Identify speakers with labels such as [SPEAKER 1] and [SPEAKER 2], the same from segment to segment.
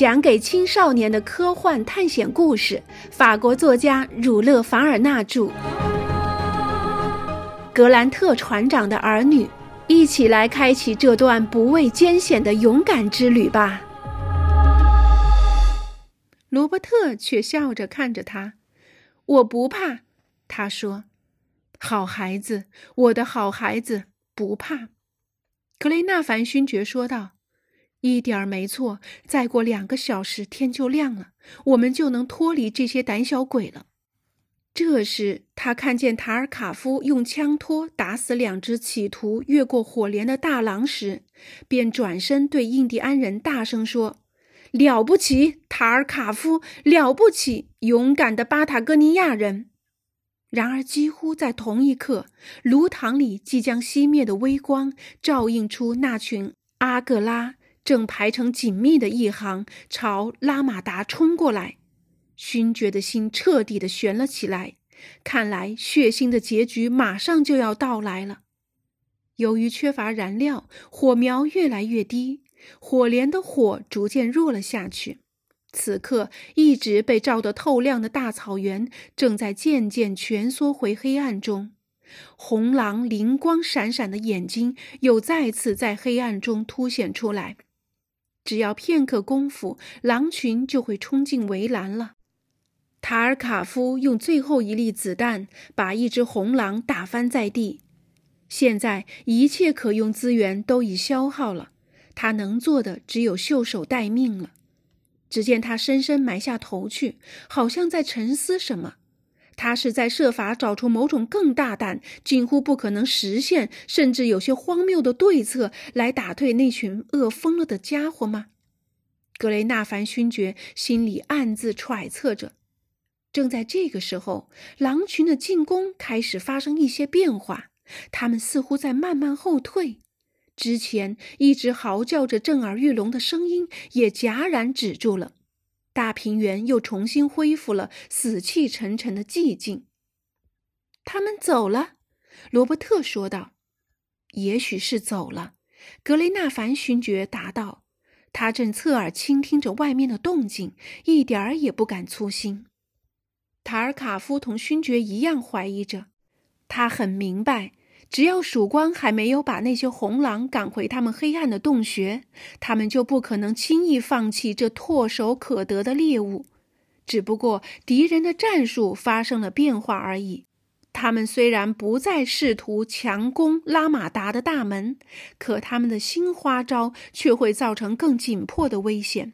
[SPEAKER 1] 讲给青少年的科幻探险故事，法国作家儒勒·凡尔纳著。格兰特船长的儿女，一起来开启这段不畏艰险的勇敢之旅吧。罗伯特却笑着看着他：“我不怕。”他说：“好孩子，我的好孩子，不怕。”格雷纳凡勋爵说道：“一点儿没错，再过两个小时天就亮了，我们就能脱离这些胆小鬼了。”这时，他看见塔尔卡夫用枪托打死两只企图越过火镰的大狼时，便转身对印第安人大声说：“了不起，塔尔卡夫！了不起，勇敢的巴塔哥尼亚人！”然而，几乎在同一刻，炉膛里即将熄灭的微光照映出那群阿格拉正排成紧密的一行，朝拉马达冲过来。勋爵的心彻底的悬了起来，看来血腥的结局马上就要到来了。由于缺乏燃料，火苗越来越低，火镰的火逐渐弱了下去。此刻，一直被照得透亮的大草原正在渐渐蜷缩回黑暗中。红狼灵光闪闪的眼睛又再次在黑暗中凸显出来。只要片刻功夫，狼群就会冲进围栏了。塔尔卡夫用最后一粒子弹把一只红狼打翻在地。现在，一切可用资源都已消耗了，他能做的只有袖手待命了。只见他深深埋下头去，好像在沉思什么。他是在设法找出某种更大胆、近乎不可能实现，甚至有些荒谬的对策来打退那群饿疯了的家伙吗？格雷纳凡勋爵心里暗自揣测着。正在这个时候，狼群的进攻开始发生一些变化，他们似乎在慢慢后退。之前一直嚎叫着震耳欲聋的声音也戛然止住了，大平原又重新恢复了死气沉沉的寂静。他们走了，罗伯特说道。“也许是走了。”格雷纳凡勋爵答道。他正侧耳倾听着外面的动静，一点儿也不敢粗心。塔尔卡夫同勋爵一样怀疑着，他很明白。只要曙光还没有把那些红狼赶回他们黑暗的洞穴，他们就不可能轻易放弃这唾手可得的猎物。只不过敌人的战术发生了变化而已。他们虽然不再试图强攻拉马达的大门，可他们的新花招却会造成更紧迫的危险，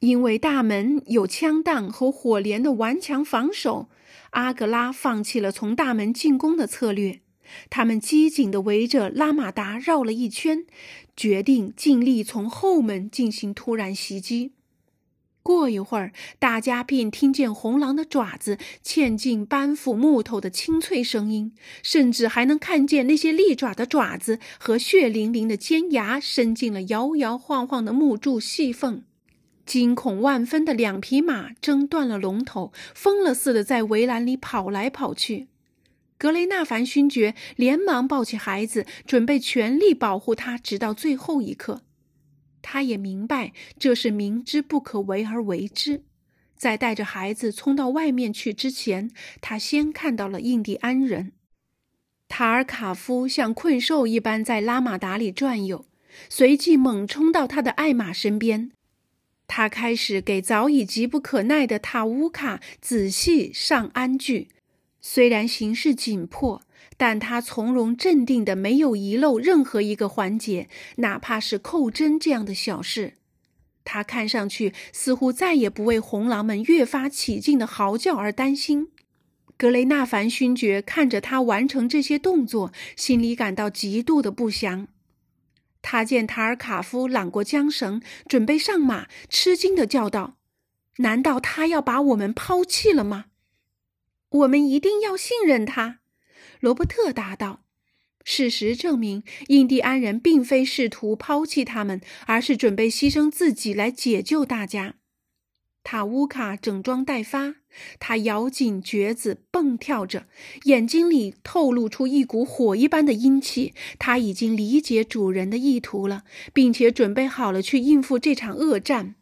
[SPEAKER 1] 因为大门有枪弹和火镰的顽强防守。阿格拉放弃了从大门进攻的策略。他们机警地围着拉马达绕了一圈，决定尽力从后门进行突然袭击。过一会儿，大家便听见红狼的爪子嵌进搬斧木头的清脆声音，甚至还能看见那些利爪的爪子和血淋淋的尖牙伸进了摇摇晃晃的木柱细缝。惊恐万分的两匹马挣断了龙头，疯了似的在围栏里跑来跑去。格雷纳凡勋爵连忙抱起孩子，准备全力保护他，直到最后一刻。他也明白这是明知不可为而为之。在带着孩子冲到外面去之前，他先看到了印第安人。塔尔卡夫像困兽一般在拉马达里转悠，随即猛冲到他的爱马身边。他开始给早已急不可耐的塔乌卡仔细上鞍具。虽然形势紧迫，但他从容镇定的没有遗漏任何一个环节，哪怕是扣针这样的小事。他看上去似乎再也不为红狼们越发起劲的嚎叫而担心。格雷纳凡勋爵看着他完成这些动作，心里感到极度的不祥。他见塔尔卡夫揽过缰绳，准备上马，吃惊的叫道：“难道他要把我们抛弃了吗？”我们一定要信任他，罗伯特答道。事实证明，印第安人并非试图抛弃他们，而是准备牺牲自己来解救大家。塔乌卡整装待发，他咬紧橛子，蹦跳着，眼睛里透露出一股火一般的阴气。他已经理解主人的意图了，并且准备好了去应付这场恶战。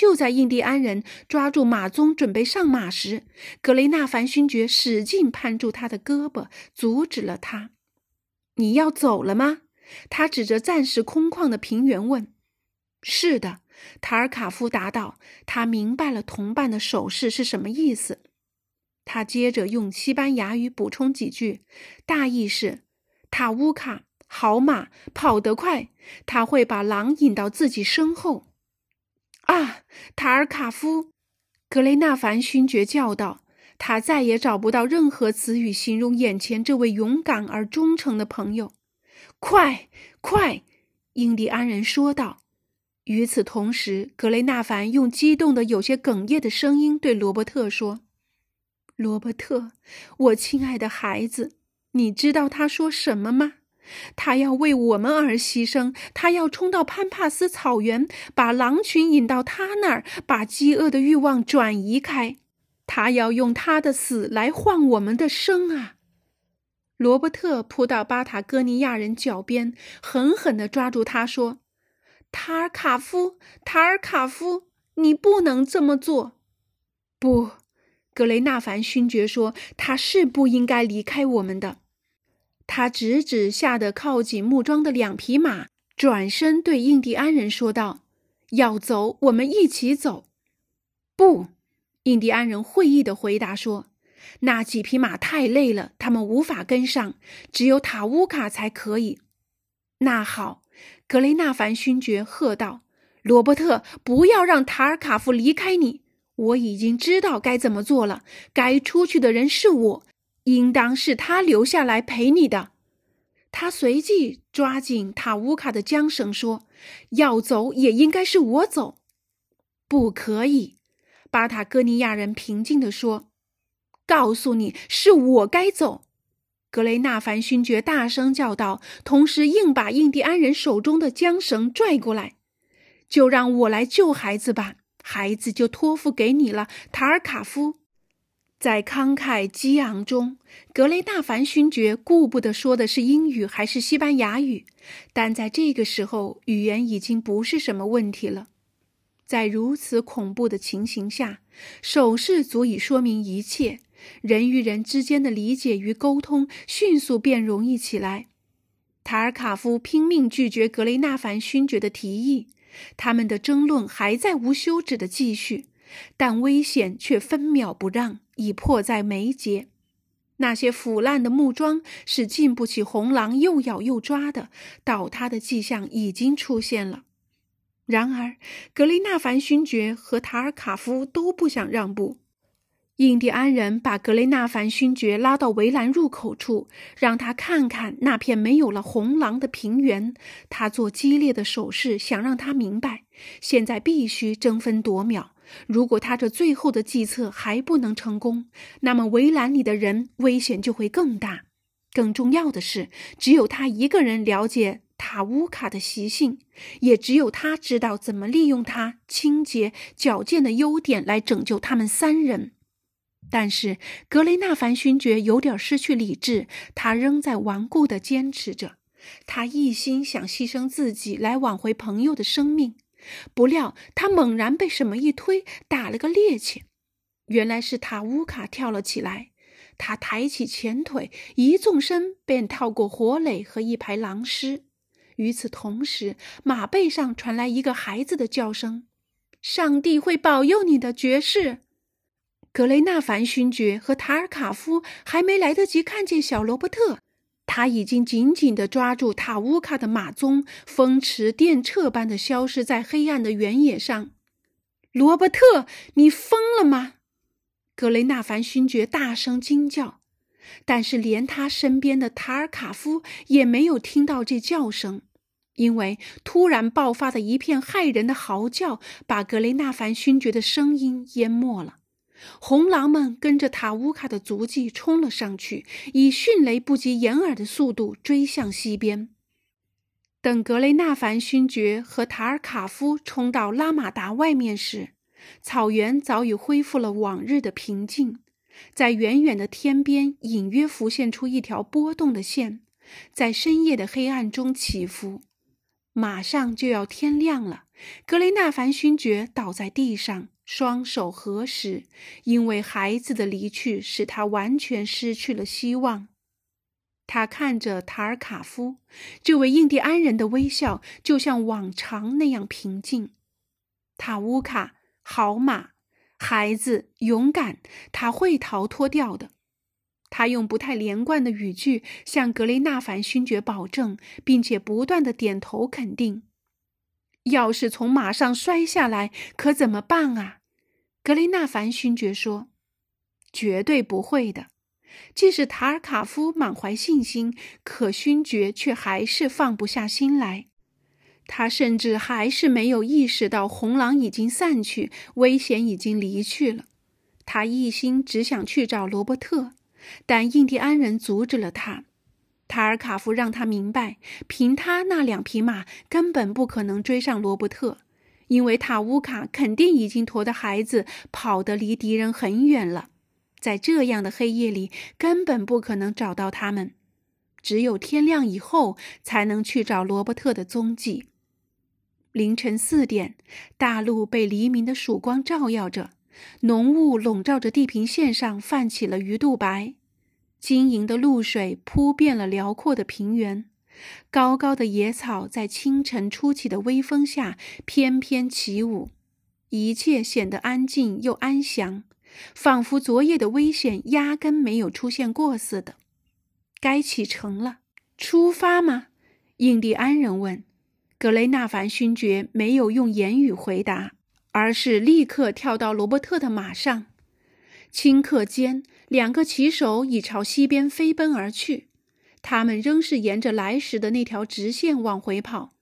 [SPEAKER 1] 就在印第安人抓住马鬃准备上马时，格雷纳凡勋爵使劲攀住他的胳膊，阻止了他。“你要走了吗？”他指着暂时空旷的平原问。“是的。”塔尔卡夫答道。他明白了同伴的手势是什么意思。他接着用西班牙语补充几句，大意是：“塔乌卡，好马，跑得快，他会把狼引到自己身后。”啊，塔尔卡夫，格雷纳凡勋爵叫道。他再也找不到任何词语形容眼前这位勇敢而忠诚的朋友。快，快！印第安人说道。与此同时，格雷纳凡用激动的、有些哽咽的声音对罗伯特说：“罗伯特，我亲爱的孩子，你知道他说什么吗？”他要为我们而牺牲，他要冲到潘帕斯草原，把狼群引到他那儿，把饥饿的欲望转移开。他要用他的死来换我们的生啊！罗伯特扑到巴塔哥尼亚人脚边，狠狠地抓住他说：“塔尔卡夫，塔尔卡夫，你不能这么做！”不，格雷纳凡勋爵说：“他是不应该离开我们的。”他指指吓得靠近木桩的两匹马，转身对印第安人说道：“要走，我们一起走。”不，印第安人会意的回答说：“那几匹马太累了，他们无法跟上，只有塔乌卡才可以。”那好，格雷纳凡勋爵喝道：“罗伯特，不要让塔尔卡夫离开你。我已经知道该怎么做了。该出去的人是我。”应当是他留下来陪你的。他随即抓紧塔乌卡的缰绳，说：“要走也应该是我走。”不可以，巴塔哥尼亚人平静地说：“告诉你是我该走。”格雷纳凡勋爵大声叫道，同时硬把印第安人手中的缰绳拽过来：“就让我来救孩子吧，孩子就托付给你了，塔尔卡夫。”在慷慨激昂中，格雷纳凡勋爵顾不得说的是英语还是西班牙语，但在这个时候，语言已经不是什么问题了。在如此恐怖的情形下，手势足以说明一切，人与人之间的理解与沟通迅速变容易起来。塔尔卡夫拼命拒绝格雷纳凡勋爵的提议，他们的争论还在无休止的继续。但危险却分秒不让，已迫在眉睫。那些腐烂的木桩是经不起红狼又咬又抓的，倒塌的迹象已经出现了。然而，格雷纳凡勋爵和塔尔卡夫都不想让步。印第安人把格雷纳凡勋爵拉到围栏入口处，让他看看那片没有了红狼的平原。他做激烈的手势，想让他明白，现在必须争分夺秒。如果他这最后的计策还不能成功，那么围栏里的人危险就会更大。更重要的是，只有他一个人了解塔乌卡的习性，也只有他知道怎么利用他清洁矫健的优点来拯救他们三人。但是格雷纳凡勋爵有点失去理智，他仍在顽固地坚持着，他一心想牺牲自己来挽回朋友的生命。不料，他猛然被什么一推，打了个趔趄。原来是塔乌卡跳了起来。他抬起前腿，一纵身便跳过火垒和一排狼尸。与此同时，马背上传来一个孩子的叫声：“上帝会保佑你的，爵士！”格雷纳凡勋爵和塔尔卡夫还没来得及看见小罗伯特。他已经紧紧地抓住塔乌卡的马鬃，风驰电掣般地消失在黑暗的原野上。罗伯特，你疯了吗？格雷纳凡勋爵大声惊叫。但是，连他身边的塔尔卡夫也没有听到这叫声，因为突然爆发的一片骇人的嚎叫，把格雷纳凡勋爵的声音淹没了。红狼们跟着塔乌卡的足迹冲了上去，以迅雷不及掩耳的速度追向西边。等格雷纳凡勋爵和塔尔卡夫冲到拉马达外面时，草原早已恢复了往日的平静。在远远的天边，隐约浮现出一条波动的线，在深夜的黑暗中起伏。马上就要天亮了，格雷纳凡勋爵倒在地上，双手合十，因为孩子的离去使他完全失去了希望。他看着塔尔卡夫，这位印第安人的微笑就像往常那样平静。塔乌卡，好马，孩子，勇敢，他会逃脱掉的。他用不太连贯的语句向格雷纳凡勋爵保证，并且不断的点头肯定。要是从马上摔下来，可怎么办啊？格雷纳凡勋爵说：“绝对不会的。”即使塔尔卡夫满怀信心，可勋爵却还是放不下心来。他甚至还是没有意识到红狼已经散去，危险已经离去了。他一心只想去找罗伯特。但印第安人阻止了他。塔尔卡夫让他明白，凭他那两匹马根本不可能追上罗伯特，因为塔乌卡肯定已经驮着孩子跑得离敌人很远了。在这样的黑夜里，根本不可能找到他们。只有天亮以后，才能去找罗伯特的踪迹。凌晨四点，大陆被黎明的曙光照耀着。浓雾笼罩着地平线上，泛起了鱼肚白。晶莹的露水铺遍了辽阔的平原，高高的野草在清晨初起的微风下翩翩起舞，一切显得安静又安详，仿佛昨夜的危险压根没有出现过似的。该启程了，出发吗？印第安人问。格雷纳凡勋爵没有用言语回答。而是立刻跳到罗伯特的马上，顷刻间，两个骑手已朝西边飞奔而去。他们仍是沿着来时的那条直线往回跑，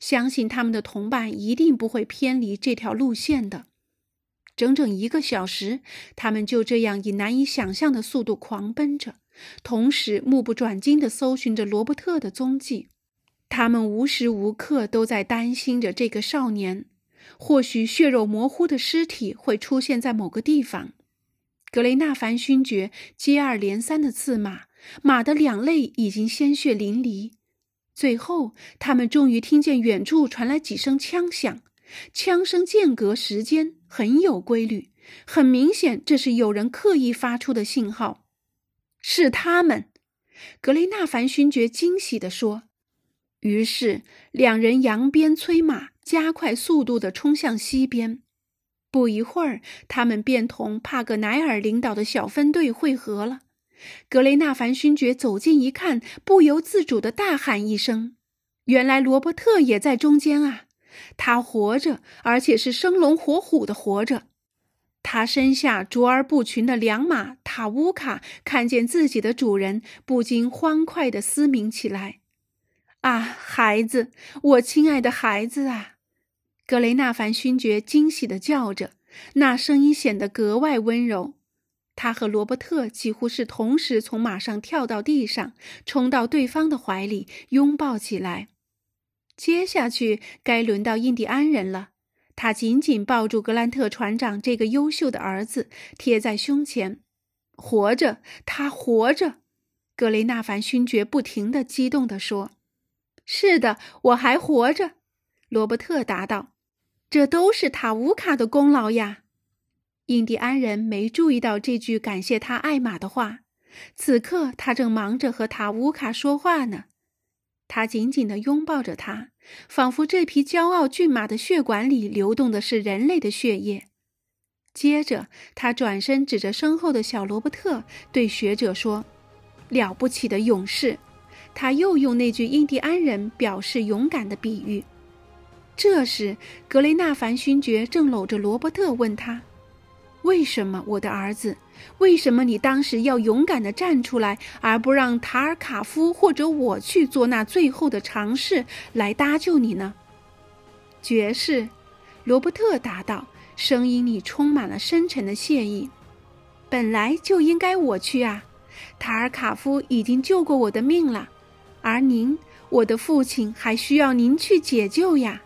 [SPEAKER 1] 相信他们的同伴一定不会偏离这条路线的。整整一个小时，他们就这样以难以想象的速度狂奔着，同时目不转睛地搜寻着罗伯特的踪迹。他们无时无刻都在担心着这个少年。或许血肉模糊的尸体会出现在某个地方。格雷纳凡勋爵接二连三的刺马，马的两肋已经鲜血淋漓。最后，他们终于听见远处传来几声枪响，枪声间隔时间很有规律，很明显这是有人刻意发出的信号。是他们，格雷纳凡勋爵惊喜地说。于是，两人扬鞭催马。加快速度地冲向西边，不一会儿，他们便同帕格奈尔领导的小分队会合了。格雷纳凡勋爵走近一看，不由自主地大喊一声：“原来罗伯特也在中间啊！他活着，而且是生龙活虎的活着。”他身下卓而不群的良马塔乌卡看见自己的主人，不禁欢快地嘶鸣起来：“啊，孩子，我亲爱的孩子啊！”格雷纳凡勋爵惊喜地叫着，那声音显得格外温柔。他和罗伯特几乎是同时从马上跳到地上，冲到对方的怀里，拥抱起来。接下去该轮到印第安人了。他紧紧抱住格兰特船长这个优秀的儿子，贴在胸前。活着，他活着！格雷纳凡勋爵不停地激动地说：“是的，我还活着。”罗伯特答道。这都是塔乌卡的功劳呀！印第安人没注意到这句感谢他爱马的话。此刻他正忙着和塔乌卡说话呢。他紧紧地拥抱着他，仿佛这匹骄傲骏马的血管里流动的是人类的血液。接着，他转身指着身后的小罗伯特，对学者说：“了不起的勇士！”他又用那句印第安人表示勇敢的比喻。这时，格雷纳凡勋爵正搂着罗伯特，问他：“为什么，我的儿子？为什么你当时要勇敢地站出来，而不让塔尔卡夫或者我去做那最后的尝试来搭救你呢？”爵士，罗伯特答道，声音里充满了深沉的谢意：“本来就应该我去啊！塔尔卡夫已经救过我的命了，而您，我的父亲，还需要您去解救呀。”